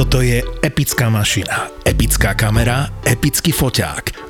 Toto je epická mašina, epická kamera, epický foťák.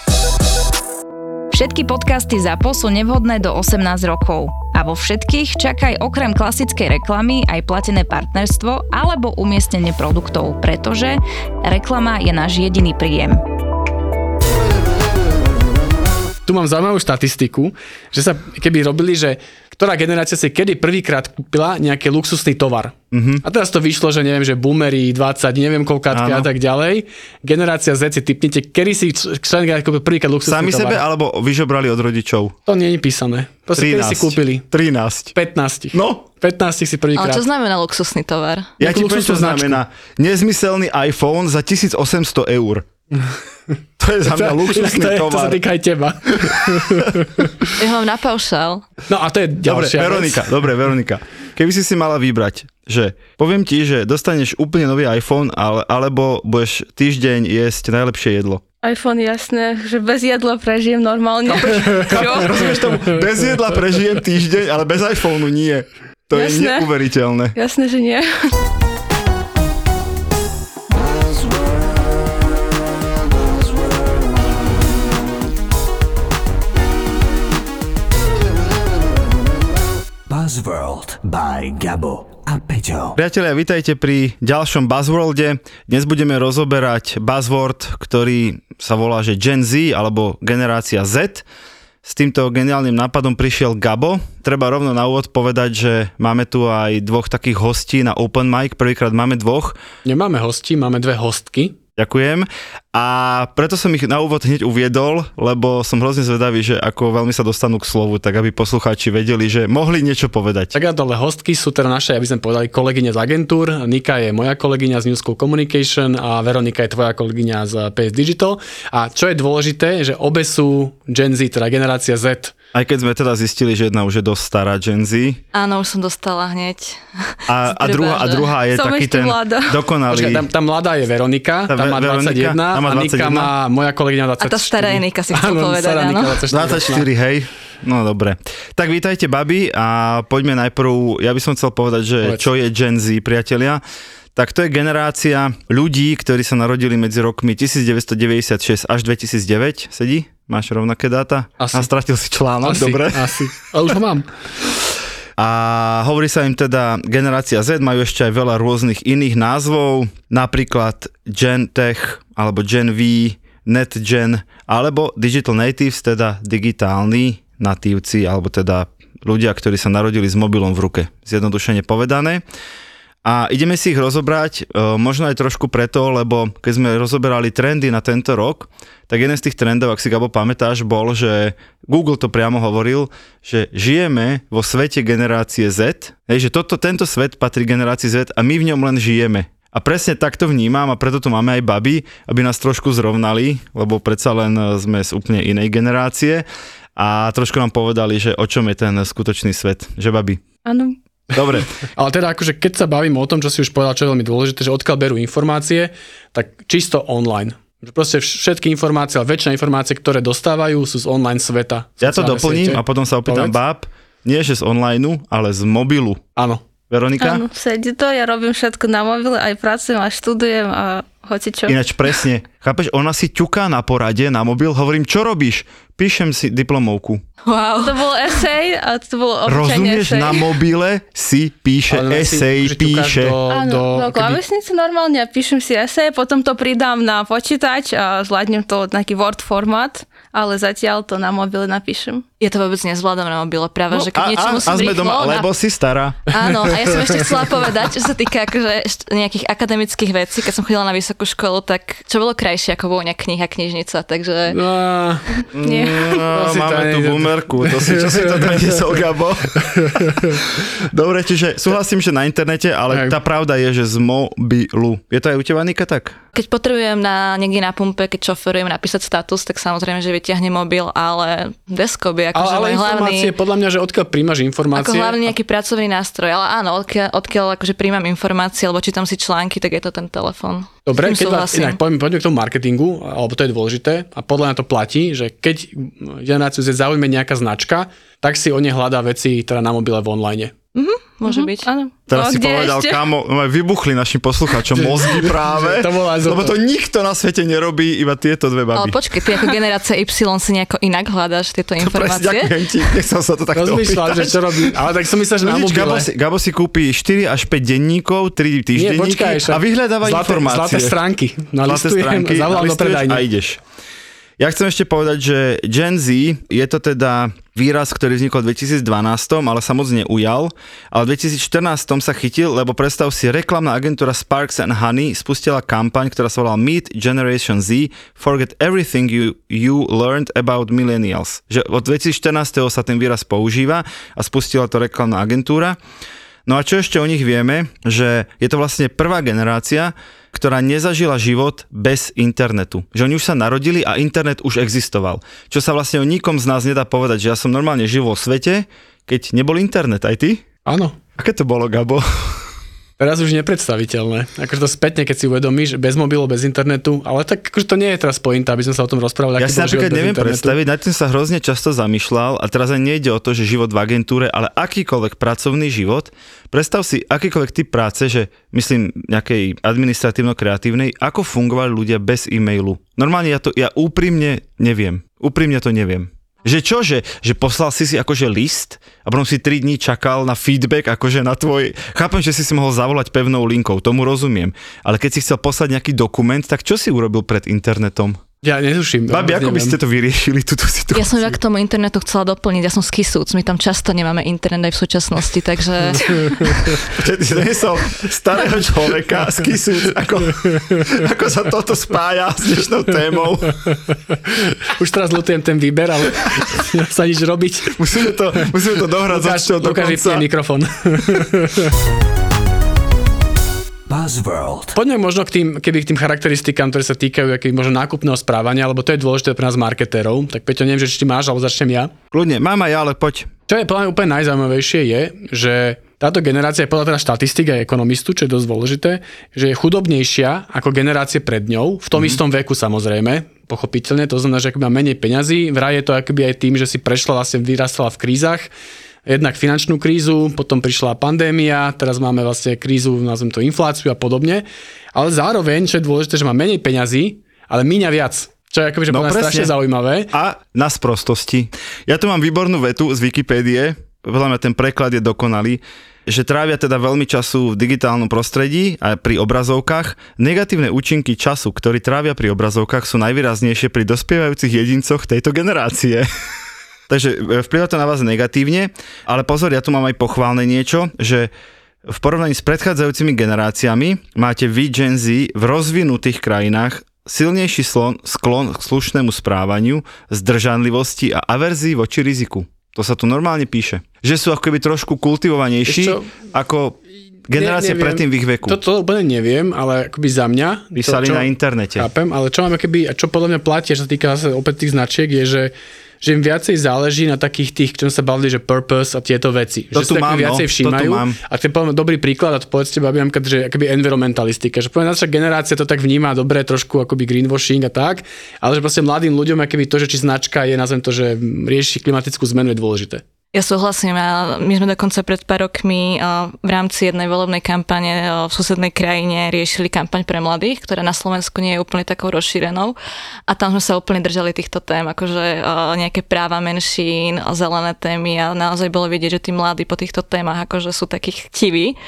Všetky podcasty ZAPO sú nevhodné do 18 rokov. A vo všetkých čakaj okrem klasickej reklamy aj platené partnerstvo alebo umiestnenie produktov, pretože reklama je náš jediný príjem. Tu mám zaujímavú štatistiku, že sa keby robili, že ktorá generácia si kedy prvýkrát kúpila nejaký luxusný tovar. Uh-huh. A teraz to vyšlo, že neviem, že boomery 20, neviem koľkátky a tak ďalej. Generácia Z si typnite, kedy si člen kúpil prvýkrát luxusný Sami tovar. sebe alebo vyžobrali od rodičov? To nie je písané. To si kedy si kúpili. 13. 15. No. 15 si prvýkrát. Ale čo znamená luxusný tovar? Ja ti poviem, čo znamená. Nezmyselný iPhone za 1800 eur. To je za mňa luxusný to, je, to sa tovar. týka aj teba. Ja mám na paušal. No a to je Dobre, ďalšia Veronika, vec. dobre, Veronika. Keby si si mala vybrať, že poviem ti, že dostaneš úplne nový iPhone, ale, alebo budeš týždeň jesť najlepšie jedlo. iPhone, jasné, že bez jedla prežijem normálne. Čo? Rozumieš tomu? Bez jedla prežijem týždeň, ale bez iPhoneu nie. To je Jasné. neuveriteľné. Jasné, že nie. Buzzworld by Gabo a Peťo. Priatelia, vítajte pri ďalšom Buzzworlde. Dnes budeme rozoberať buzzword, ktorý sa volá, že Gen Z alebo generácia Z. S týmto geniálnym nápadom prišiel Gabo. Treba rovno na úvod povedať, že máme tu aj dvoch takých hostí na Open Mic. Prvýkrát máme dvoch. Nemáme hosti, máme dve hostky. Ďakujem. A preto som ich na úvod hneď uviedol, lebo som hrozne zvedavý, že ako veľmi sa dostanú k slovu, tak aby poslucháči vedeli, že mohli niečo povedať. Tak a dole hostky sú teda naše, aby sme povedali, kolegyne z agentúr. Nika je moja kolegyňa z New School Communication a Veronika je tvoja kolegyňa z PS Digital. A čo je dôležité, že obe sú Gen Z, teda generácia Z. Aj keď sme teda zistili, že jedna už je dosť stará Gen Z. Áno, už som dostala hneď. A, a, druhá, a druhá je Som taký ten mladá. dokonalý. Počkaj, tam, tá mladá je Veronika, Tá tá, má Ve- Veronika, 21 tá má a Nika 21. má moja kolegyňa 24. A tá stará je Nika, si chcel áno, povedať, stará áno. Nika, 24. 24, hej. No dobre. Tak vítajte, babi, a poďme najprv, ja by som chcel povedať, že Povedz. čo je Gen Z, priatelia. Tak to je generácia ľudí, ktorí sa narodili medzi rokmi 1996 až 2009. Sedí? Máš rovnaké dáta? Asi. A stratil si článok, Asi, dobre. asi. A už ho mám. A hovorí sa im teda generácia Z, majú ešte aj veľa rôznych iných názvov, napríklad Gen Tech, alebo Gen V, Net Gen, alebo Digital Natives, teda digitálni natívci, alebo teda ľudia, ktorí sa narodili s mobilom v ruke, zjednodušene povedané. A ideme si ich rozobrať, e, možno aj trošku preto, lebo keď sme rozoberali trendy na tento rok, tak jeden z tých trendov, ak si Gabo pamätáš, bol, že Google to priamo hovoril, že žijeme vo svete generácie Z, hej, že toto, tento svet patrí generácii Z a my v ňom len žijeme. A presne takto vnímam a preto tu máme aj baby, aby nás trošku zrovnali, lebo predsa len e, sme z úplne inej generácie a trošku nám povedali, že o čom je ten skutočný svet, že babi. Áno. Dobre, Ale teda akože keď sa bavíme o tom, čo si už povedal, čo je veľmi dôležité, že odkiaľ berú informácie, tak čisto online. Proste vš- všetky informácie, ale väčšina informácie, ktoré dostávajú, sú z online sveta. Ja to doplním siete. a potom sa opýtam Povedz. báb, nie že z online, ale z mobilu. Áno. Veronika? Áno, sedí to, ja robím všetko na mobile, aj pracujem, aj študujem a hoci čo. Ináč presne. Chápeš, ona si ťuká na porade na mobil, hovorím, čo robíš? Píšem si diplomovku. Wow. To bol esej a to bolo Rozumieš, esej. na mobile si píše Ale si- esej, ťukáš píše. Do, Áno, do, do keby- klávesnice normálne a píšem si esej, potom to pridám na počítač a zvládnem to nejaký Word formát, ale zatiaľ to na mobile napíšem. Ja to vôbec nezvládam na mobile, práve, že keď a, niečo a, musím a sme rýchlo, doma, na- lebo si stará. Áno, a ja som ešte chcela povedať, čo sa týka akože nejakých akademických vecí, keď som chodila na vysokú školu, tak čo bolo krajšie ako voľňa kniha, knižnica, takže... No, Nie. No, to máme tu boomerku, to si, čo si to doniesol, Gabo. Dobre, čiže súhlasím, že na internete, ale Hej. tá pravda je, že z mobilu. Je to aj u teba, Nika, tak? Keď potrebujem na, niekde na pumpe, keď šoferujem napísať status, tak samozrejme, že vyťahnem mobil, ale desktop je ale, akože ale môj hlavný... informácie, podľa mňa, že odkiaľ príjmaš Ako informácie... hlavný nejaký pracovný nástroj, ale áno, odkiaľ, odkiaľ akože príjmam informácie alebo čítam si články, tak je to ten telefón. Dobre, keď vás, inak poďme, poďme k tomu marketingu, alebo to je dôležité a podľa mňa to platí, že keď generáciu Z zaujme nejaká značka, tak si o ne hľadá veci teda na mobile v online. Môže byť. Áno. Teraz No, si povedal, ešte? kamo, no, vybuchli našim poslucháčom mozgy práve, To bola lebo to nikto na svete nerobí, iba tieto dve Ale baby. počkej, ty ako generácia Y si nejako inak hľadáš tieto Presne, informácie? ďakujem ti, nechcel sa to takto Rozmýšľal, že opýtať. čo robí, ale tak som myslel, že No na Gabo si, Gabo si kúpi 4 až 5 denníkov, 3 Nie, týždenníky počkaj, a vyhľadáva zlaté, informácie. Zlaté stránky. Zlaté Nalistujem, stránky, zavolám do nalistuješ predajne. a ideš. Ja chcem ešte povedať, že Gen Z je to teda výraz, ktorý vznikol v 2012, ale sa moc neujal, ale v 2014 sa chytil, lebo predstav si, reklamná agentúra Sparks and Honey spustila kampaň, ktorá sa volala Meet Generation Z, Forget Everything You, you Learned About Millennials. Že od 2014 sa ten výraz používa a spustila to reklamná agentúra. No a čo ešte o nich vieme, že je to vlastne prvá generácia, ktorá nezažila život bez internetu. Že oni už sa narodili a internet už existoval. Čo sa vlastne o nikom z nás nedá povedať, že ja som normálne žil vo svete, keď nebol internet, aj ty? Áno. Aké to bolo, Gabo? Teraz už nepredstaviteľné. Akože to spätne, keď si uvedomíš, bez mobilu, bez internetu, ale tak akože to nie je teraz pointa, aby sme sa o tom rozprávali. Ja si napríklad neviem internetu. predstaviť, nad tým sa hrozne často zamýšľal a teraz ani nejde o to, že život v agentúre, ale akýkoľvek pracovný život. Predstav si akýkoľvek typ práce, že myslím nejakej administratívno-kreatívnej, ako fungovali ľudia bez e-mailu. Normálne ja to, ja úprimne neviem. Úprimne to neviem. Že čo, že, že poslal si si akože list a potom si 3 dní čakal na feedback akože na tvoj... Chápem, že si si mohol zavolať pevnou linkou, tomu rozumiem. Ale keď si chcel poslať nejaký dokument, tak čo si urobil pred internetom? Ja netuším. Babi, ako by ste to vyriešili, túto situáciu? Ja som iba k tomu internetu chcela doplniť, ja som z Kisúc, my tam často nemáme internet aj v súčasnosti, takže Že ty donesol starého človeka z Kisúc, ako, ako sa toto spája s dnešnou témou. Už teraz lutujem ten výber, ale nedá sa nič robiť. Musíme to, musíme to dohrať Lukáš, do Lukáš mikrofón. Buzzworld. Poďme možno k tým, keby k tým charakteristikám, ktoré sa týkajú aký, možno nákupného správania, lebo to je dôležité pre nás marketérov. Tak Peťo, neviem, že či ty máš, alebo začnem ja. Kľudne, mám aj ja, ale poď. Čo je podľa úplne najzaujímavejšie je, že táto generácia je podľa teda štatistik a ekonomistu, čo je dosť dôležité, že je chudobnejšia ako generácie pred ňou, v tom mm-hmm. istom veku samozrejme, pochopiteľne, to znamená, že akoby má menej peňazí, vraj je to akoby aj tým, že si prešla vlastne, vyrastala v krízach, jednak finančnú krízu, potom prišla pandémia, teraz máme vlastne krízu, nazvem to infláciu a podobne, ale zároveň, čo je dôležité, že má menej peňazí, ale míňa viac. Čo je akoby, že No strašne zaujímavé. A na sprostosti. Ja tu mám výbornú vetu z Wikipédie, podľa mňa ten preklad je dokonalý, že trávia teda veľmi času v digitálnom prostredí a pri obrazovkách. Negatívne účinky času, ktorý trávia pri obrazovkách, sú najvýraznejšie pri dospievajúcich jedincoch tejto generácie. Takže e, vplyva to na vás negatívne, ale pozor, ja tu mám aj pochválne niečo, že v porovnaní s predchádzajúcimi generáciami máte vy Gen Z v rozvinutých krajinách silnejší slon, sklon k slušnému správaniu, zdržanlivosti a averzii voči riziku. To sa tu normálne píše. Že sú akoby trošku kultivovanejší ako generácia Ne- predtým v ich veku. Toto úplne neviem, ale akoby za mňa... Písali to, čo, na internete. Chápem, ale čo máme keby, a čo podľa mňa platí, čo sa týka zase opäť tých značiek, je, že že im viacej záleží na takých tých, čo sa bavili, že purpose a tieto veci. To že tu mám, no, viacej to tu všímajú. mám. A to je poviem, dobrý príklad, a to povedzte, babi, že akoby environmentalistika, že poviem, naša generácia to tak vníma dobre, trošku akoby greenwashing a tak, ale že proste mladým ľuďom akoby to, že či značka je, nazvem to, že rieši klimatickú zmenu je dôležité. Ja súhlasím a my sme dokonca pred pár rokmi a, v rámci jednej volebnej kampane a, v susednej krajine riešili kampaň pre mladých, ktorá na Slovensku nie je úplne takou rozšírenou a tam sme sa úplne držali týchto tém, akože a, nejaké práva menšín, zelené témy a naozaj bolo vidieť, že tí mladí po týchto témach akože sú takí chtiví.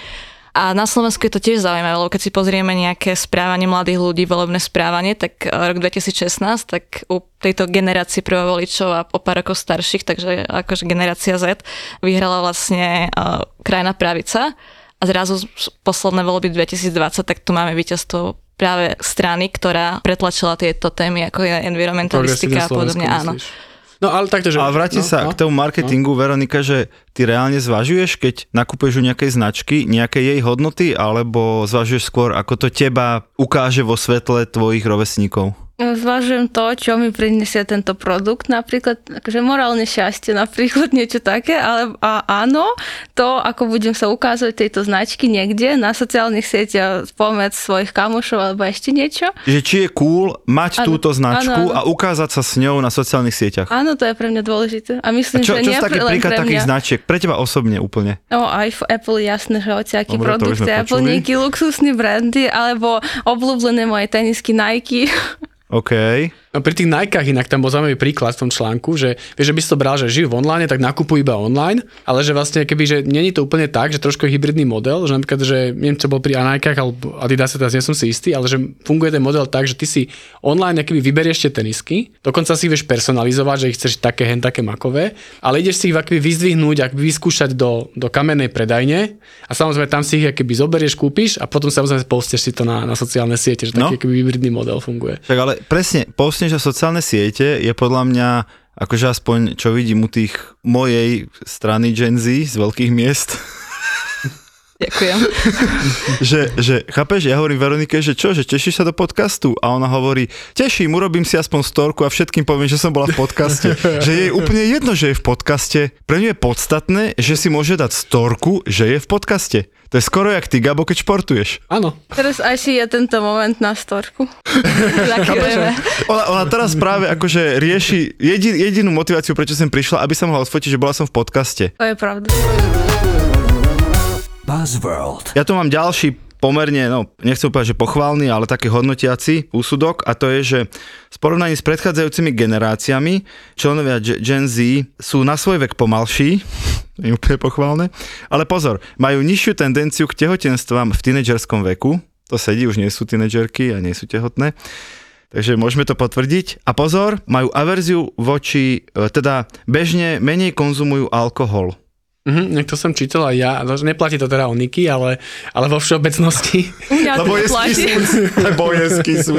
A na Slovensku je to tiež zaujímavé, lebo keď si pozrieme nejaké správanie mladých ľudí, volebné správanie, tak eh, rok 2016, tak u tejto generácie prvovoličov a o pár rokov starších, takže akože generácia Z, vyhrala vlastne uh, krajná pravica a zrazu posledné voľby 2020, tak tu máme víťazstvo práve strany, ktorá pretlačila tieto témy, ako je environmentalistika a podobne, áno. Myslíš? No ale takto, že... A vráti no, sa no, k tomu marketingu, no. Veronika, že ty reálne zvažuješ, keď nakupuješ u nejakej značky, nejaké jej hodnoty, alebo zvažuješ skôr, ako to teba ukáže vo svetle tvojich rovesníkov? Zvažujem to, čo mi prinesie tento produkt, napríklad akože morálne šťastie, napríklad niečo také, ale a áno, to, ako budem sa ukázať tejto značky niekde na sociálnych sieťach spomec svojich kamošov alebo ešte niečo. Že či je cool mať Áno, túto značku áno, áno. a ukázať sa s ňou na sociálnych sieťach. Áno, to je pre mňa dôležité. A A myslím, čo, že čo nie taký príklad pre takých značiek? Pre teba osobne úplne. No, iPhone, Apple, jasné, že hociaký produkt, Apple, nejaký luxusný brandy, alebo obľúbené moje tenisky Nike. OK. No pri tých Nikách inak tam bol zaujímavý príklad v tom článku, že, vieš, že by si to bral, že žijú v online, tak nakupujú iba online, ale že vlastne keby, že není to úplne tak, že trošku je hybridný model, že napríklad, že neviem, čo bol pri Nikách alebo Adidas, teraz nie som si istý, ale že funguje ten model tak, že ty si online keby vyberieš tie tenisky, dokonca si ich vieš personalizovať, že ich chceš také hen, také makové, ale ideš si ich akoby vyzdvihnúť, akoby vyskúšať do, do kamennej predajne a samozrejme tam si ich akoby zoberieš, kúpiš a potom samozrejme postieš si to na, na sociálne siete, že No. taký akoby hybridný model funguje. Tak ale presne, postneš na sociálne siete je podľa mňa akože aspoň čo vidím u tých mojej strany Gen Z z veľkých miest, Ďakujem. že, že chápeš, ja hovorím Veronike, že čo, že tešíš sa do podcastu? A ona hovorí, teším, urobím si aspoň storku a všetkým poviem, že som bola v podcaste. že je úplne jedno, že je v podcaste. Pre ňu je podstatné, že si môže dať storku, že je v podcaste. To je skoro jak ty, Gabo, keď športuješ. Áno, Teraz asi je tento moment na storku. Ona, ona teraz práve akože rieši jedin, jedinú motiváciu, prečo som prišla, aby sa mohla odfotiť, že bola som v podcaste. To je pravda. Buzzworld. Ja tu mám ďalší pomerne, no nechcem povedať, že pochválny, ale taký hodnotiaci úsudok a to je, že v porovnaní s predchádzajúcimi generáciami členovia Ge- Gen Z sú na svoj vek pomalší, je úplne pochválne, ale pozor, majú nižšiu tendenciu k tehotenstvám v tínedžerskom veku, to sedí, už nie sú tínedžerky a nie sú tehotné, Takže môžeme to potvrdiť. A pozor, majú averziu voči, e, teda bežne menej konzumujú alkohol. Nech to som čítal aj ja, ale neplatí to teda o Niky, ale, ale vo všeobecnosti. U mňa to platí. lebo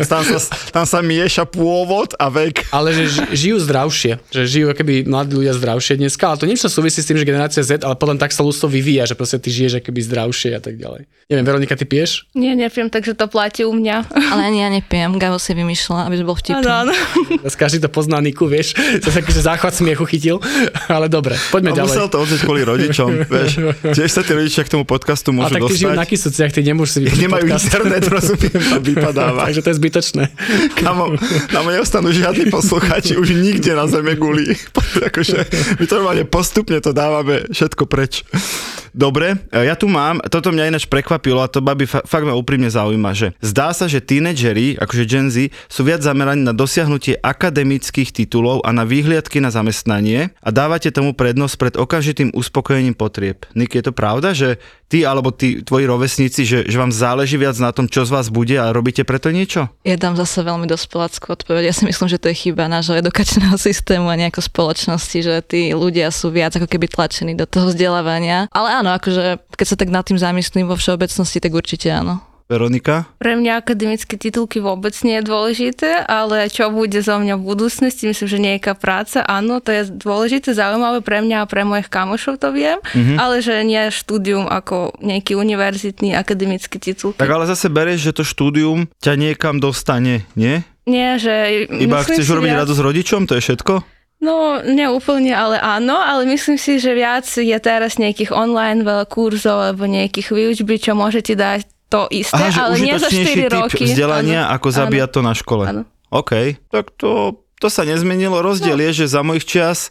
tam sa, tam sa mieša pôvod a vek. Ale že ži- žijú zdravšie, že žijú keby mladí ľudia zdravšie dneska, ale to niečo súvisí s tým, že generácia Z, ale potom tak sa ľudstvo vyvíja, že proste ty žiješ keby zdravšie a tak ďalej. Neviem, Veronika, ty piješ? Nie, nepiem, takže to platí u mňa. Ale ani ja nepijem, Gabo si vymýšľa, aby to bol vtipný. Áno, každý to pozná Niku, vieš, to sa akože záchvat smiechu chytil, ale dobre, poďme A musel ďalej. to odzieť kvôli rodičom, vieš. Tiež sa tí rodičia k tomu podcastu A môžu tak ty žijú na dostať. Kisuciach, ty nemôžeš si vypočuť Nemajú podcast. internet, rozumiem, tam vypadáva. Takže to je zbytočné. Kamo, nám neostanú žiadni poslucháči už nikde na zeme guli. akože, my to normálne postupne to dávame všetko preč. Dobre, e, ja tu mám, toto mňa ináč prekvapilo a to babi fa- fakt ma úprimne zaujíma, že zdá sa, že tínedžeri, akože Gen Z, sú viac zameraní na dosiahnutie akademických titulov a na výhliadky na zamestnanie a dávate tomu prednosť pred okamžitým uspokojením potrieb. Nick, je to pravda, že ty alebo tí tvoji rovesníci, že, že vám záleží viac na tom, čo z vás bude a robíte preto niečo? Ja dám zase veľmi dospeláckú odpoveď. Ja si myslím, že to je chyba nášho edukačného systému a nejako spoločnosti, že tí ľudia sú viac ako keby tlačení do toho vzdelávania. Ale áno, akože keď sa tak nad tým zamyslím vo všeobecnosti, tak určite áno. Veronika? Pre mňa akademické titulky vôbec nie je dôležité, ale čo bude zo mňa v budúcnosti, myslím, že nejaká práca, áno, to je dôležité, zaujímavé pre mňa a pre mojich kamošov to viem, mm-hmm. ale že nie štúdium ako nejaký univerzitný akademický titul. Tak ale zase bereš, že to štúdium ťa niekam dostane, nie? Nie, že... Iba chceš si urobiť viac- radosť rodičom, to je všetko? No, neúplne, ale áno, ale myslím si, že viac je teraz nejakých online veľa kurzov alebo nejakých výučby, čo môže ti dať to isté, Aha, že ale nie za 4 užitočnejší typ roky. vzdelania, Áno, ako zabíjať to na škole. Áno. OK, tak to, to sa nezmenilo. Rozdiel No. je, že za mojich čias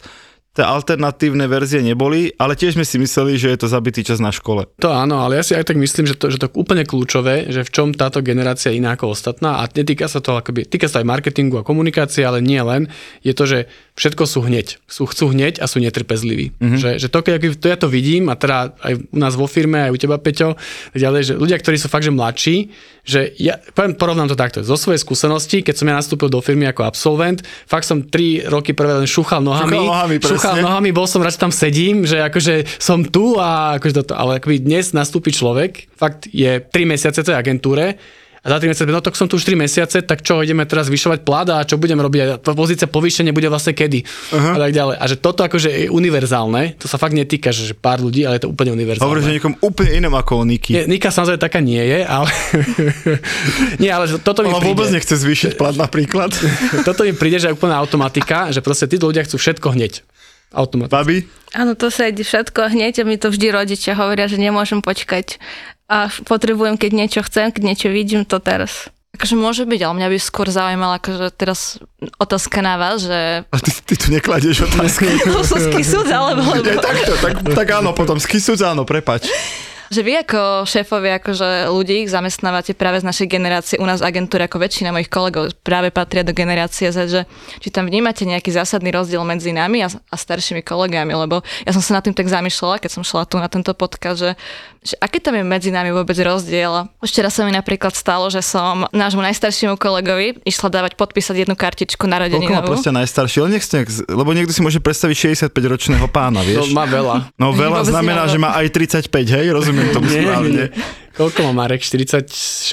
tie alternatívne verzie neboli, ale tiež sme si mysleli, že je to zabitý čas na škole. To áno, ale ja si aj tak myslím, že to, že to je úplne kľúčové, že v čom táto generácia je iná ako ostatná a netýka sa to akoby, týka sa aj marketingu a komunikácie, ale nie len, je to, že všetko sú hneď. Sú, chcú hneď a sú netrpezliví. Mm-hmm. Že, že to, keď to ja to vidím a teda aj u nás vo firme, aj u teba Peťo, ďalej, že ľudia, ktorí sú fakt, že mladší, že ja poviem, porovnám to takto. Zo svojej skúsenosti, keď som ja nastúpil do firmy ako absolvent, fakt som 3 roky prvé len šúchal nohami. Šúchal nohami, presne. šúchal nohami, bol som rád, že tam sedím, že akože som tu a akože toto, ale akoby dnes nastúpi človek, fakt je 3 mesiace tej agentúre A za 3 mesiace, no tak som tu už 3 mesiace, tak čo, ideme teraz zvyšovať plat a čo budem robiť? A pozícia povýšenie bude vlastne kedy? A tak ďalej. A že toto akože je univerzálne, to sa fakt netýka, že že pár ľudí, ale je to úplne univerzálne. Hovoríš, že niekom úplne inom ako Niky. Nie, Nika samozrejme taká nie je, ale... nie, ale že toto mi Ona príde... vôbec nechce zvýšiť plat napríklad. toto mi príde, že je úplná automatika, že proste títo ľudia chcú všetko hneď. Automaticky. Babi? Áno, to sa ide všetko hneď a mi to vždy rodičia hovoria, že nemôžem počkať a potrebujem, keď niečo chcem, keď niečo vidím, to teraz. Akože môže byť, ale mňa by skôr zaujímala akože teraz otázka na vás, že A ty, ty tu nekladieš otázky. Filozofský súd, alebo... Je takto, tak, tak áno, potom skysúc áno, prepač. Že vy ako šéfovia, akože ľudí zamestnávate práve z našej generácie, u nás agentúry ako väčšina mojich kolegov práve patria do generácie Z, že či tam vnímate nejaký zásadný rozdiel medzi nami a, a staršími kolegami, lebo ja som sa nad tým tak zamýšľala, keď som šla tu na tento podcast, že, že aký tam je medzi nami vôbec rozdiel. Ešte raz sa mi napríklad stalo, že som nášmu najstaršiemu kolegovi išla dávať podpísať jednu kartičku Koľko má proste najstarší? Ale nechce, lebo niekto si môže predstaviť 65-ročného pána, To vieš? má veľa. No veľa znamená, že má aj 35, hej? Rozumiem tomu správne. Koľko má Marek? 46?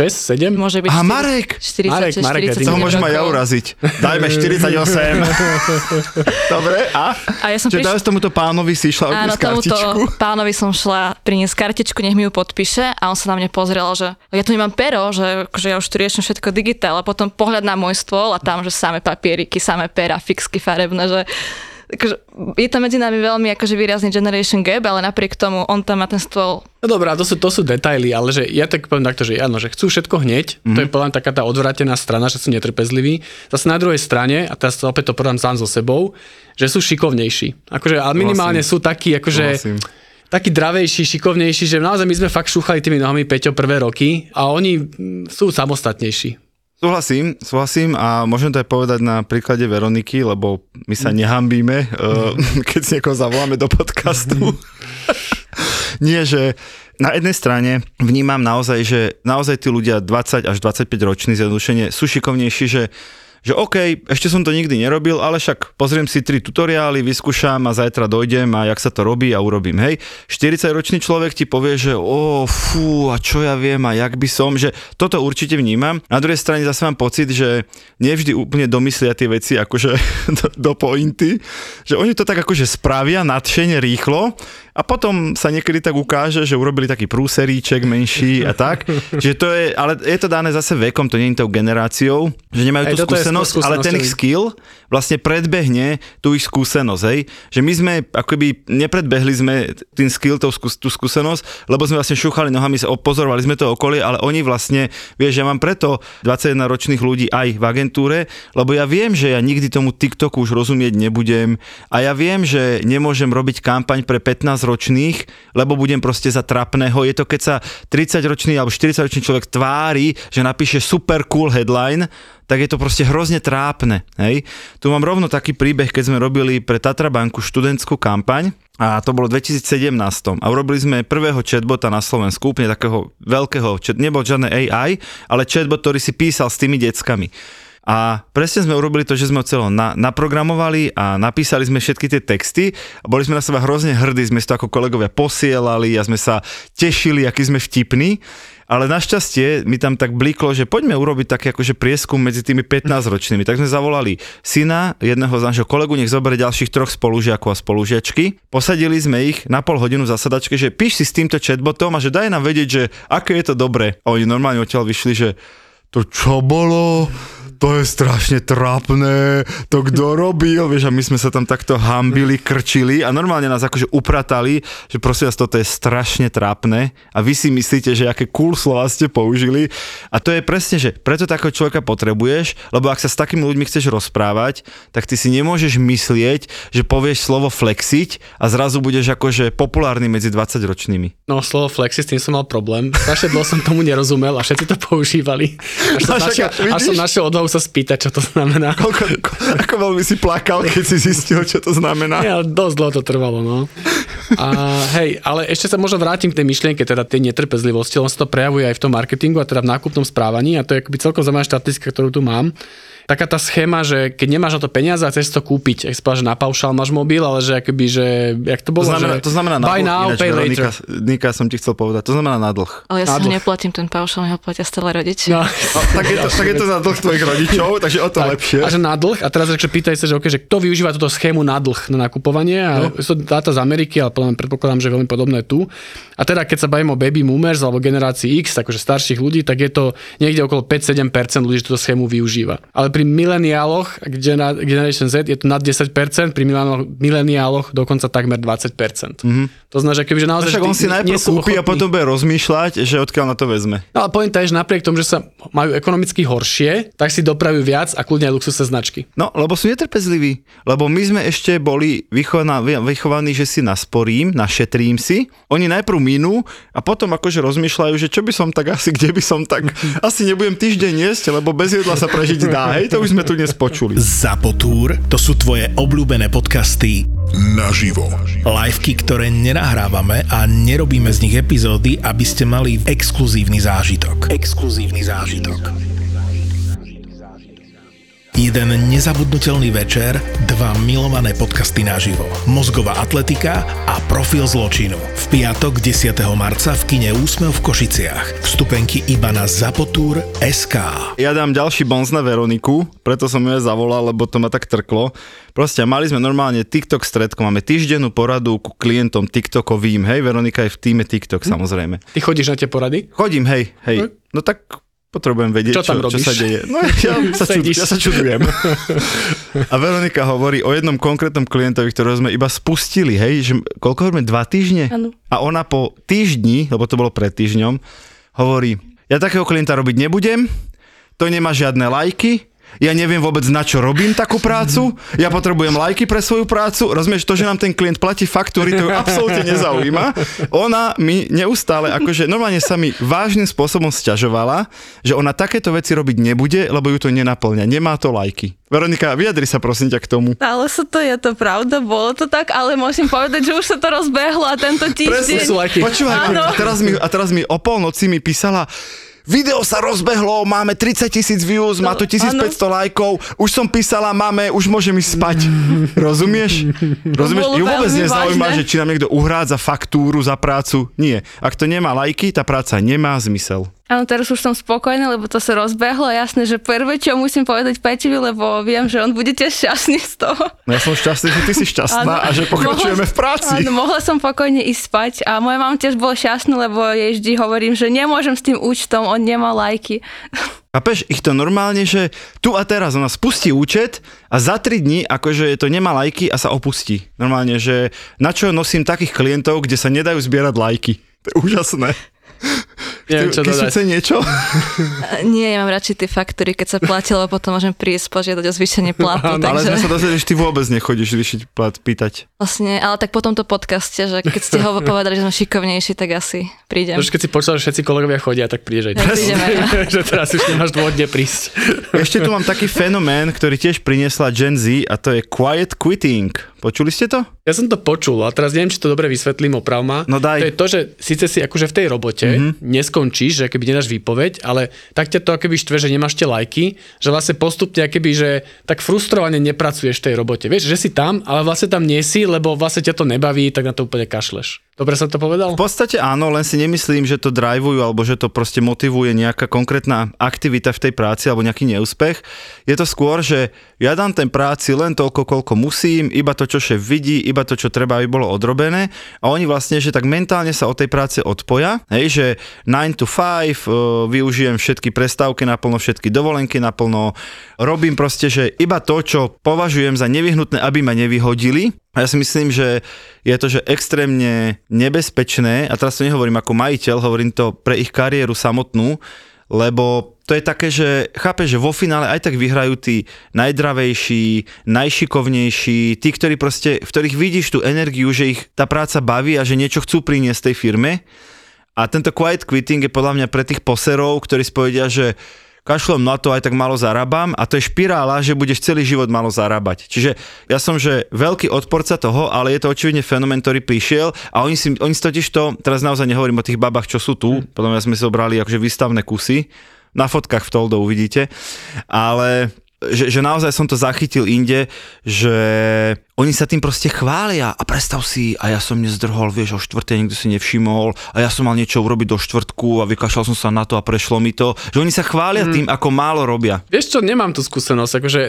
7? Môže byť A 40 Marek! 46, Marek, Marek, ja 47 Toho môžem aj ja uraziť. Dajme 48. Dobre, a? A ja som Čiže dáš tomuto pánovi si išla Áno, tomuto kartičku? pánovi som šla priniesť kartičku, nech mi ju podpíše a on sa na mňa pozrel, že ja tu nemám pero, že akože ja už tu riešim všetko digitál a potom pohľad na môj stôl a tam, že samé papieriky, samé pera, fixky farebné, že akože, je tam medzi nami veľmi akože výrazný generation gap, ale napriek tomu on tam má ten stôl No dobrá, to sú, to sú detaily, ale že ja tak poviem takto, že áno, že chcú všetko hneď, mm-hmm. to je podľa taká tá odvratená strana, že sú netrpezliví. Zase na druhej strane, a teraz to opäť to podám sám so sebou, že sú šikovnejší. Akože, ale minimálne sú takí, akože, Súhlasím. taký dravejší, šikovnejší, že naozaj my sme fakt šúchali tými nohami Peťo prvé roky a oni mm, sú samostatnejší. Súhlasím, súhlasím a môžem to aj povedať na príklade Veroniky, lebo my sa nehambíme, eh, keď si niekoho zavoláme do podcastu. Nie, že na jednej strane vnímam naozaj, že naozaj tí ľudia 20 až 25 roční zjednodušene sú šikovnejší, že že OK, ešte som to nikdy nerobil, ale však pozriem si tri tutoriály, vyskúšam a zajtra dojdem a jak sa to robí a urobím. Hej, 40-ročný človek ti povie, že o, fú, a čo ja viem a jak by som, že toto určite vnímam. Na druhej strane zase mám pocit, že nevždy úplne domyslia tie veci akože do, do pointy, že oni to tak akože spravia nadšene rýchlo a potom sa niekedy tak ukáže, že urobili taký prúseríček menší a tak. Čiže to je, ale je to dané zase vekom, to nie je tou generáciou, že nemajú Aj tú skúsenosť, skúsenosť, ale ten ich skill vlastne predbehne tú ich skúsenosť, hej? Že my sme, akoby nepredbehli sme tým skill, tú, tú skúsenosť, lebo sme vlastne šúchali nohami, sa opozorovali sme to okolie, ale oni vlastne, vieš, ja mám preto 21 ročných ľudí aj v agentúre, lebo ja viem, že ja nikdy tomu TikToku už rozumieť nebudem a ja viem, že nemôžem robiť kampaň pre 15 ročných, lebo budem proste za trapného. Je to, keď sa 30 ročný alebo 40 ročný človek tvári, že napíše super cool headline, tak je to proste hrozne trápne. Hej? Tu mám rovno taký príbeh, keď sme robili pre Tatrabanku študentskú kampaň a to bolo v 2017 a urobili sme prvého chatbota na Slovensku, úplne takého veľkého, nebol žiadne AI, ale chatbot, ktorý si písal s tými deckami. A presne sme urobili to, že sme ho celo na, naprogramovali a napísali sme všetky tie texty a boli sme na seba hrozne hrdí, sme to ako kolegovia posielali a sme sa tešili, aký sme vtipní. Ale našťastie mi tam tak bliklo, že poďme urobiť taký akože prieskum medzi tými 15-ročnými. Tak sme zavolali syna, jedného z našho kolegu, nech zoberie ďalších troch spolužiakov a spolužiačky. Posadili sme ich na pol hodinu v zasadačke, že píš si s týmto chatbotom a že daj nám vedieť, že aké je to dobré. A oni normálne odtiaľ vyšli, že to čo bolo? To je strašne trápne, to kto robil, vieš, a my sme sa tam takto hambili, krčili a normálne nás akože upratali, že prosím vás, toto je strašne trápne a vy si myslíte, že aké cool slova ste použili a to je presne, že preto takého človeka potrebuješ, lebo ak sa s takými ľuďmi chceš rozprávať, tak ty si nemôžeš myslieť, že povieš slovo flexiť a zrazu budeš akože populárny medzi 20 ročnými. No slovo flexi, s tým som mal problém. Strašne dlho som tomu nerozumel a všetci to používali. Až som, No, našiel, vidíš? až som našiel odvahu sa spýtať, čo to znamená. Koľko, ko, ako veľmi si plakal, keď si zistil, čo to znamená. Ja, dosť dlho to trvalo, no. A hej, ale ešte sa možno vrátim k tej myšlienke, teda tej netrpezlivosti, lebo sa to prejavuje aj v tom marketingu a teda v nákupnom správaní a to je celkom zaujímavá štatistika, ktorú tu mám, taká tá schéma, že keď nemáš na to peniaze a chceš to kúpiť, ak si povedal, že na paušál máš mobil, ale že akoby, že jak to To bolo, znamená, že to znamená na buy now, ináč, pay later. Nika, som ti chcel povedať, to znamená na dlh. Ale ja si ho neplatím ten paušal, ho platia stále rodičia. No. No, tak, je to, tak je to za dlh tvojich rodičov, takže o to Tak, lepšie. A že na dlh, a teraz že pýtaj sa, že, okay, že kto využíva túto schému na dlh na nakupovanie, a no. sú to dáta z Ameriky, ale predpokladám, že veľmi podobné tu. A teda keď sa bavíme o baby boomers alebo generácii X, takže starších ľudí, tak je to niekde okolo 5-7% ľudí, že túto schému využíva. Ale pri mileniáloch, Generation Z, je to nad 10%, pri mileniáloch, dokonca takmer 20%. Mm-hmm. To znamená, že kebyže naozaj... Mhm. Však on si najprv kúpi a ochotní- potom bude rozmýšľať, že odkiaľ na to vezme. No ale pointa je, že napriek tomu, že sa majú ekonomicky horšie, tak si dopravujú viac a kľudne aj luxusné značky. No, lebo sú netrpezliví. Lebo my sme ešte boli vychovaná, vychovaní, že si nasporím, našetrím si. Oni najprv minú a potom akože rozmýšľajú, že čo by som tak asi, kde by som tak, asi nebudem týždeň jesť, lebo bez jedla sa prežiť dá. Hej, to už sme tu dnes počuli. Zapotúr, to sú tvoje obľúbené podcasty naživo. Liveky, ktoré nenahrávame a nerobíme z nich epizódy, aby ste mali exkluzívny zážitok. Exkluzívny zážitok. Jeden nezabudnutelný večer, dva milované podcasty naživo. Mozgová atletika a profil zločinu. V piatok 10. marca v kine Úsmev v Košiciach. Vstupenky iba na Zapotúr SK. Ja dám ďalší bonz na Veroniku, preto som ju zavolal, lebo to ma tak trklo. Proste mali sme normálne TikTok stredko, máme týždennú poradu ku klientom TikTokovým, hej, Veronika je v týme TikTok samozrejme. Ty chodíš na tie porady? Chodím, hej, hej. No tak potrebujem vedieť, Čo tam čo, čo sa deje. No ja sa, čud, ja sa čudujem. A Veronika hovorí o jednom konkrétnom klientovi, ktorého sme iba spustili, hej, že koľko hovoríme, dva týždne? Áno. A ona po týždni, lebo to bolo pred týždňom, hovorí, ja takého klienta robiť nebudem, to nemá žiadne lajky, ja neviem vôbec na čo robím takú prácu, ja potrebujem lajky pre svoju prácu, rozumieš, to, že nám ten klient platí faktúry, to ju absolútne nezaujíma. Ona mi neustále, akože normálne sa mi vážnym spôsobom sťažovala, že ona takéto veci robiť nebude, lebo ju to nenaplňa, nemá to lajky. Veronika, vyjadri sa prosím ťa k tomu. Stalo sa to, je to pravda, bolo to tak, ale musím povedať, že už sa to rozbehlo a tento týždeň... sú lajky. Počúvaj, a teraz, mi, a teraz mi o polnoci mi písala, Video sa rozbehlo, máme 30 tisíc views, má to 1500 lajkov, už som písala, máme, už môžem ísť spať. Rozumieš? Rozumieš? Ju vôbec nezaujíma, že či nám niekto uhrádza faktúru za prácu. Nie. Ak to nemá lajky, tá práca nemá zmysel. Áno, teraz už som spokojná, lebo to sa rozbehlo. Jasné, že prvé, čo musím povedať Peťovi, lebo viem, že on bude tiež šťastný z toho. No ja som šťastný, že ty si šťastná a že pokračujeme v práci. Áno, mohla som pokojne ísť spať a moja mama tiež bola šťastná, lebo jej vždy hovorím, že nemôžem s tým účtom, on nemá lajky. A peš, ich to normálne, že tu a teraz ona spustí účet a za 3 dní akože to nemá lajky a sa opustí. Normálne, že na čo nosím takých klientov, kde sa nedajú zbierať lajky. To je úžasné. Neviem, čo chce niečo? Nie, ja mám radšej tie faktúry, keď sa platí, lebo potom môžem prísť požiadať o zvýšenie platu. Ale takže... sme sa dozvedeli, že ty vôbec nechodíš vyšiť plat pýtať. Vlastne, ale tak po tomto podcaste, že keď ste ho povedali, že sme šikovnejší, tak asi prídem. Už keď si počul, že všetci kolegovia chodia, tak prídeš aj Tak teraz. ja. že teraz už nemáš dôvod prísť. Ešte tu mám taký fenomén, ktorý tiež priniesla Gen Z a to je quiet quitting. Počuli ste to? Ja som to počul a teraz neviem, či to dobre vysvetlím, oprav ma. No daj. To je to, že síce si akože v tej robote mm-hmm. Neskončíš, že keby nedáš výpoveď, ale tak ťa to akoby štve, že nemáš tie lajky, že vlastne postupne akoby, že tak frustrovane nepracuješ v tej robote. Vieš, že si tam, ale vlastne tam nie si, lebo vlastne ťa to nebaví, tak na to úplne kašleš. Dobre som to povedal? V podstate áno, len si nemyslím, že to driveujú alebo že to proste motivuje nejaká konkrétna aktivita v tej práci alebo nejaký neúspech. Je to skôr, že ja dám ten práci len toľko, koľko musím, iba to, čo šéf vidí, iba to, čo treba, aby bolo odrobené a oni vlastne, že tak mentálne sa od tej práce odpoja, hej, že 9 to 5, uh, využijem všetky prestávky naplno, všetky dovolenky naplno, robím proste, že iba to, čo považujem za nevyhnutné, aby ma nevyhodili, a ja si myslím, že je to, že extrémne nebezpečné, a teraz to nehovorím ako majiteľ, hovorím to pre ich kariéru samotnú, lebo to je také, že chápe, že vo finále aj tak vyhrajú tí najdravejší, najšikovnejší, tí, ktorí proste, v ktorých vidíš tú energiu, že ich tá práca baví a že niečo chcú priniesť tej firme. A tento quiet quitting je podľa mňa pre tých poserov, ktorí si povedia, že kašlom na to aj tak málo zarábam a to je špirála, že budeš celý život malo zarábať. Čiže ja som, že veľký odporca toho, ale je to očividne fenomén, ktorý prišiel a oni si, oni si totiž to, teraz naozaj nehovorím o tých babách, čo sú tu, podľa mňa sme si zobrali akože výstavné kusy, na fotkách v Toldo uvidíte, ale že, že naozaj som to zachytil inde, že oni sa tým proste chvália a predstav si, a ja som nezdrhol, vieš, o štvrtej nikto si nevšimol a ja som mal niečo urobiť do štvrtku a vykašľal som sa na to a prešlo mi to. Že oni sa chvália mm. tým, ako málo robia. Vieš čo, nemám tú skúsenosť, akože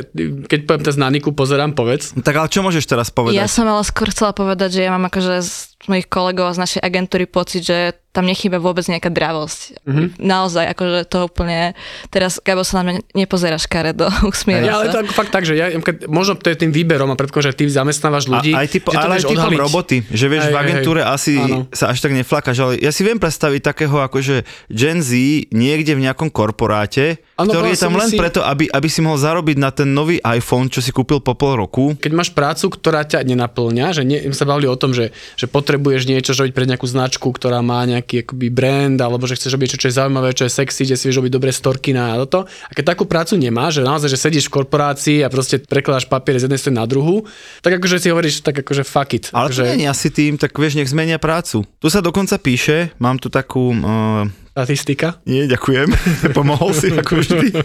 keď poviem teraz na Niku, pozerám, povedz. No, tak ale čo môžeš teraz povedať? Ja som ale skôr chcela povedať, že ja mám akože mojich kolegov a z našej agentúry pocit, že tam nechýba vôbec nejaká dravosť. Mm-hmm. Naozaj, akože to úplne... Teraz, Gabo, sa na mňa nepozerá škaredo, usmieva ja, ale to ako fakt tak, že ja, možno to je tým výberom a predko, že ty zamestnávaš ľudí. A, aj typo, že ale aj typom roboty, že vieš, aj, v agentúre aj, asi áno. sa až tak neflakáš, ale ja si viem predstaviť takého akože Gen Z niekde v nejakom korporáte, ano, ktorý je tam len si... preto, aby, aby si mohol zarobiť na ten nový iPhone, čo si kúpil po pol roku. Keď máš prácu, ktorá ťa nenaplňa, že nie, sa bavili o tom, že, že potrebuješ niečo robiť pre nejakú značku, ktorá má nejaký akoby brand, alebo že chceš robiť čo, čo je zaujímavé, čo je sexy, že si vieš robiť dobré storky na toto. A keď takú prácu nemáš, že naozaj, že sedíš v korporácii a proste prekladáš papier z jednej strany na druhú, tak akože si hovoríš, tak akože fuck it. Ale akože... to nie je asi tým, tak vieš, nech zmenia prácu. Tu sa dokonca píše, mám tu takú uh, Statistika? Nie, ďakujem. Pomohol si ako vždy.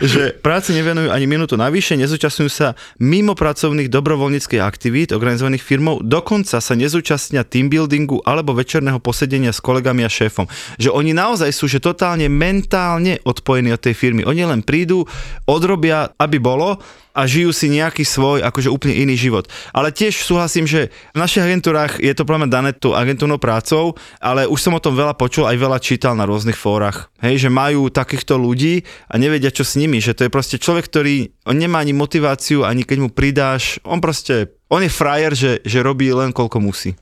že práci nevenujú ani minútu navyše, nezúčastňujú sa mimo pracovných dobrovoľníckých aktivít organizovaných firmou, dokonca sa nezúčastnia team buildingu alebo večerného posedenia s kolegami a šéfom. Že oni naozaj sú že totálne mentálne odpojení od tej firmy. Oni len prídu, odrobia, aby bolo, a žijú si nejaký svoj, akože úplne iný život. Ale tiež súhlasím, že v našich agentúrach je to probléme dané tú agentúrnou prácou, ale už som o tom veľa počul, aj veľa čítal na rôznych fórach. Hej, že majú takýchto ľudí a nevedia, čo s nimi, že to je proste človek, ktorý on nemá ani motiváciu, ani keď mu pridáš, on proste, on je frajer, že, že robí len koľko musí.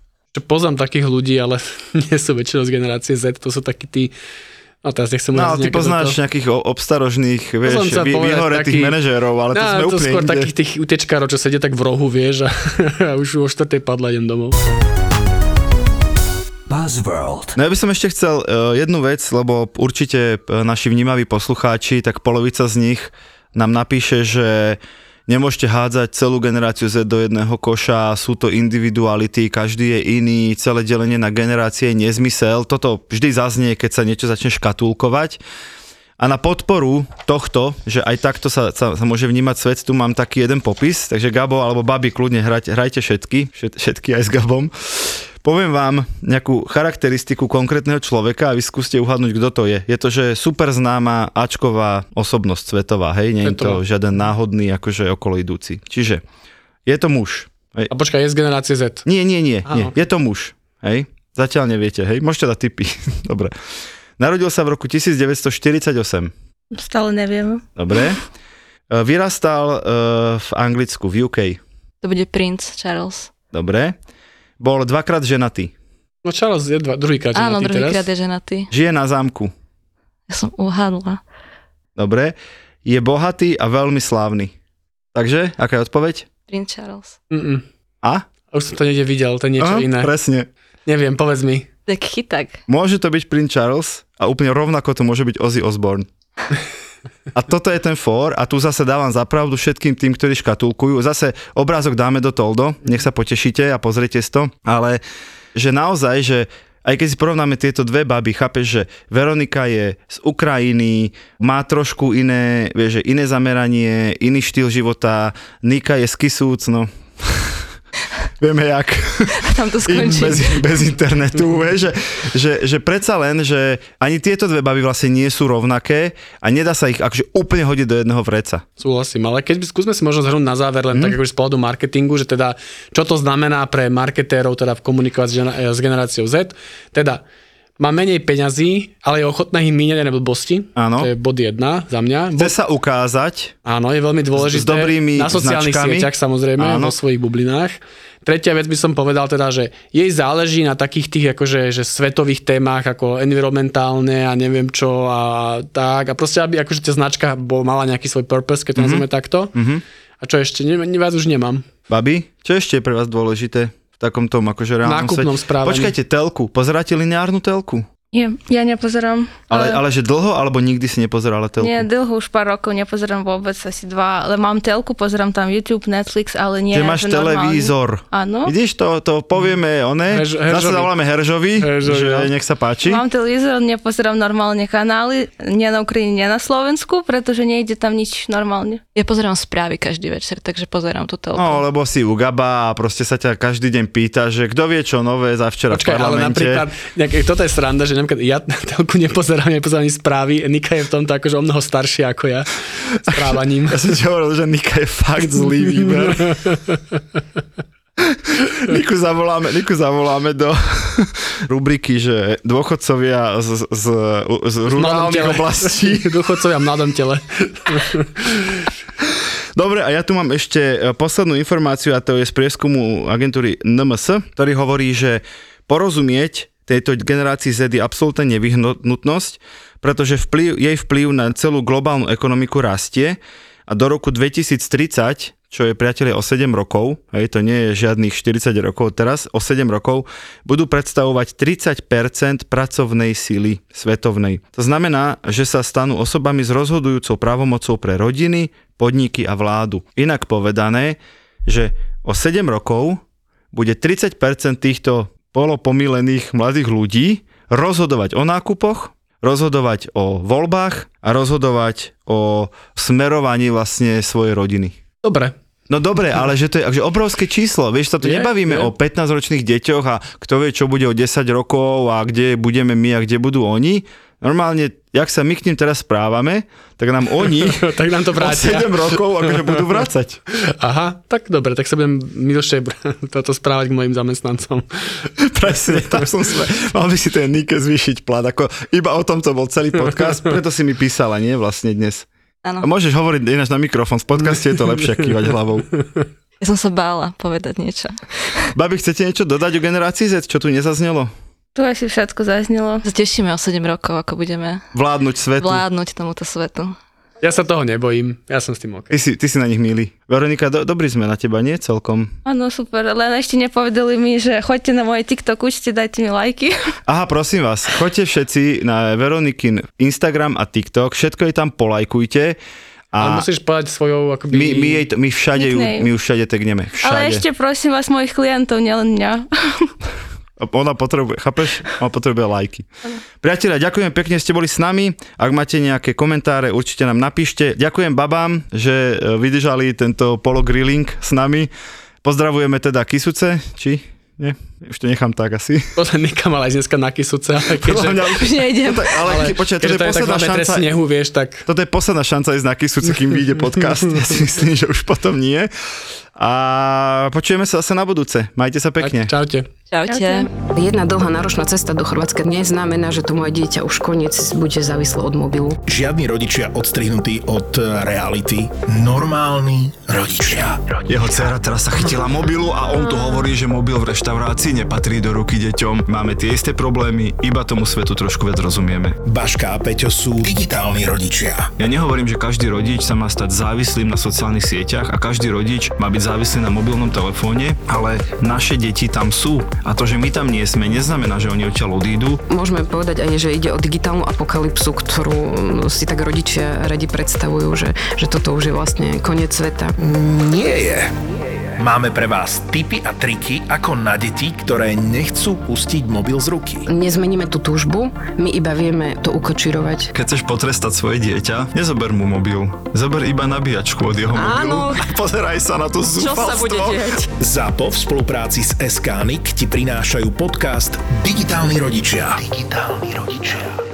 Poznám takých ľudí, ale nie sú väčšinou z generácie Z, to sú takí tí No teraz nechcem No, ale ty poznáš to... nejakých obstarožných, vieš, vy, vyhoretých taký... manažérov, ale to no, sme to úplne skôr inde. takých tých utečkárov, čo sedia tak v rohu, vieš, a, a už o štvrtej padla idem domov. Buzzworld. No ja by som ešte chcel uh, jednu vec, lebo určite uh, naši vnímaví poslucháči, tak polovica z nich nám napíše, že nemôžete hádzať celú generáciu Z do jedného koša, sú to individuality, každý je iný, celé delenie na generácie je nezmysel. Toto vždy zaznie, keď sa niečo začne škatulkovať. A na podporu tohto, že aj takto sa, sa, sa môže vnímať svet, tu mám taký jeden popis, takže Gabo alebo Babi, kľudne hrajte, všetky, všetky aj s Gabom. Poviem vám nejakú charakteristiku konkrétneho človeka a vy skúste uhadnúť, kto to je. Je to, že super známa Ačková osobnosť svetová, hej, nie je to žiaden náhodný, akože okolo idúci. Čiže je to muž. Hej. A počkaj, je z generácie Z? Nie, nie, nie, nie. je to muž, hej. Zatiaľ neviete, hej. Môžete dať tipy. Dobre. Narodil sa v roku 1948. Stále neviem. Dobre. E, vyrastal uh, v Anglicku, v UK. To bude princ Charles. Dobre bol dvakrát ženatý. No Charles je dva, druhýkrát ženatý Áno, druhýkrát je ženatý. Žije na zámku. Ja som uhadla. Dobre. Je bohatý a veľmi slávny. Takže, aká je odpoveď? Prince Charles. Mm-mm. A? Už som to niekde videl, to je niečo Aha, iné. Presne. Neviem, povedz mi. Tak chytak. Môže to byť Prince Charles a úplne rovnako to môže byť Ozzy Osbourne. A toto je ten fór a tu zase dávam zapravdu všetkým tým, ktorí škatulkujú. Zase obrázok dáme do Toldo, nech sa potešíte a pozrite si to, ale že naozaj, že aj keď si porovnáme tieto dve baby, chápeš, že Veronika je z Ukrajiny, má trošku iné, vieš, iné zameranie, iný štýl života, Nika je z Kisúc, no vieme jak. Tam to skončí. Bez, bez internetu, že, že, že predsa len, že ani tieto dve baby vlastne nie sú rovnaké a nedá sa ich akože úplne hodiť do jedného vreca. Súhlasím, ale keď by skúsme si možno zhrnúť na záver len hmm. tak akože z pohľadu marketingu, že teda čo to znamená pre marketérov teda v komunikovať s generáciou Z, teda má menej peňazí, ale je ochotná im míňať na blbosti. Áno. To je bod jedna za mňa. Chce sa ukázať. Áno, je veľmi dôležité. S dobrými Na sociálnych značkami. sieťach samozrejme, Áno. vo svojich bublinách. Tretia vec by som povedal teda, že jej záleží na takých tých akože, že svetových témach ako environmentálne a neviem čo a tak. A proste, aby akože tá značka bol, mala nejaký svoj purpose, keď to mm-hmm. nazveme takto. Mm-hmm. A čo ešte? Ne, ne, viac už nemám. Babi, čo ešte je pre vás dôležité v takom tom akože reálnom Nákupnom svete? Počkajte, telku. Pozeráte lineárnu telku? Nie, ja nepozerám. Ale, ale že dlho, alebo nikdy si nepozerala telku? Nie, dlho už pár rokov nepozerám vôbec, asi dva, ale mám telku, pozerám tam YouTube, Netflix, ale nie. Že máš že televízor. Áno. Vidíš, to, to povieme, one, Herž- zase Heržovi. zavoláme Heržovi, Heržovi, že no. nech sa páči. Mám televízor, nepozerám normálne kanály, nie na Ukrajine, nie na Slovensku, pretože nejde tam nič normálne. Ja pozerám správy každý večer, takže pozerám tú telku. No, lebo si u Gaba a proste sa ťa každý deň pýta, že kto vie čo nové za včera Počkaj, v ale parlamente. napríklad, nejaké, toto je sranda, že napríklad ja telku nepozerám, nepozerám ani správy, Nika je v tomto akože o mnoho staršia ako ja správaním. Ja som ti hovoril, že Nika je fakt zlý výber. Niku zavoláme, Niku zavoláme do rubriky, že dôchodcovia z, z, z rurálnych oblastí. Dôchodcovia v mladom tele. Dobre, a ja tu mám ešte e, poslednú informáciu a to je z prieskumu agentúry NMS, ktorý hovorí, že porozumieť tejto generácii Z je absolútna nevyhnutnosť, pretože vplyv, jej vplyv na celú globálnu ekonomiku rastie a do roku 2030, čo je priatelia o 7 rokov, hej, to nie je žiadnych 40 rokov teraz, o 7 rokov budú predstavovať 30% pracovnej síly svetovnej. To znamená, že sa stanú osobami s rozhodujúcou právomocou pre rodiny, podniky a vládu. Inak povedané, že o 7 rokov bude 30% týchto polopomílených mladých ľudí rozhodovať o nákupoch, rozhodovať o voľbách a rozhodovať o smerovaní vlastne svojej rodiny. Dobre, No dobre, ale že to je že obrovské číslo, vieš, sa tu Je, nebavíme je. o 15-ročných deťoch a kto vie, čo bude o 10 rokov a kde budeme my a kde budú oni. Normálne, jak sa my k ním teraz správame, tak nám oni tak nám to vrátia. 7 rokov akože budú vracať. Aha, tak dobre, tak sa budem milšie toto správať k mojim zamestnancom. Presne, tak som sme, mal by si ten Nike zvýšiť plat, ako iba o tom to bol celý podcast, preto si mi písala, nie vlastne dnes. A Áno. môžeš hovoriť ináč na mikrofón, v podcaste je to lepšie, kývať hlavou. Ja som sa bála povedať niečo. Babi, chcete niečo dodať o generácii Z, čo tu nezaznelo? Tu asi všetko zaznelo. Zatešíme o 7 rokov, ako budeme Vládnuť svetu. vládnuť tomuto svetu. Ja sa toho nebojím, ja som s tým OK. Ty si, ty si na nich milý. Veronika, do, dobrý sme na teba, nie celkom. Áno, super, len ešte nepovedali mi, že choďte na môj TikTok, učte, dajte mi lajky. Aha, prosím vás, choďte všetci na Veronikin Instagram a TikTok, všetko jej tam polajkujte. Ale A musíš povedať svojou akoby... my, my, jej, to- my všade ju, my ju všade tegneme. Všade. Ale ešte prosím vás, mojich klientov, nielen mňa. Ona potrebuje, chápeš? Ona potrebuje lajky. Priatelia, ďakujem pekne, ste boli s nami. Ak máte nejaké komentáre, určite nám napíšte. Ďakujem babám, že e, vydržali tento pologrilling s nami. Pozdravujeme teda Kisuce, či? Nie? Už to nechám tak asi. Podľa Nika mal aj dneska na kysuce, ale keďže, Už nejdem. ale, ale ale počkaj, to je to je tak posledná šanca. snehu, vieš, tak Toto je posledná šanca ísť na Kisuce, kým vyjde podcast. Ja si myslím, že už potom nie. A počujeme sa zase na budúce. Majte sa pekne. tak, čaute. Čaute. Jedna dlhá náročná cesta do Chorvátska neznamená, že to moje dieťa už koniec bude závislé od mobilu. Žiadni rodičia odstrihnutí od eh, reality. Normálni rodičia. Jeho dcera teraz sa chytila mobilu a on tu hovorí, že mobil v reštaurácii nepatrí do ruky deťom. Máme tie isté problémy, iba tomu svetu trošku viac rozumieme. Baška a Peťo sú digitálni rodičia. Ja nehovorím, že každý rodič sa má stať závislým na sociálnych sieťach a každý rodič má byť závislý na mobilnom telefóne, ale naše deti tam sú. A to, že my tam nie sme, neznamená, že oni odtiaľ odídu. Môžeme povedať aj, že ide o digitálnu apokalypsu, ktorú mm, si tak rodičia radi predstavujú, že, že toto už je vlastne koniec sveta. Nie je. Máme pre vás tipy a triky, ako na deti, ktoré nechcú pustiť mobil z ruky. Nezmeníme tú túžbu, my iba vieme to ukočirovať. Keď chceš potrestať svoje dieťa, nezober mu mobil. Zober iba nabíjačku od jeho mobilu Áno. a pozeraj sa na to Čo sa bude diať? ZAPO v spolupráci s SKNIC ti prinášajú podcast Digitálni rodičia. Digitálni rodičia.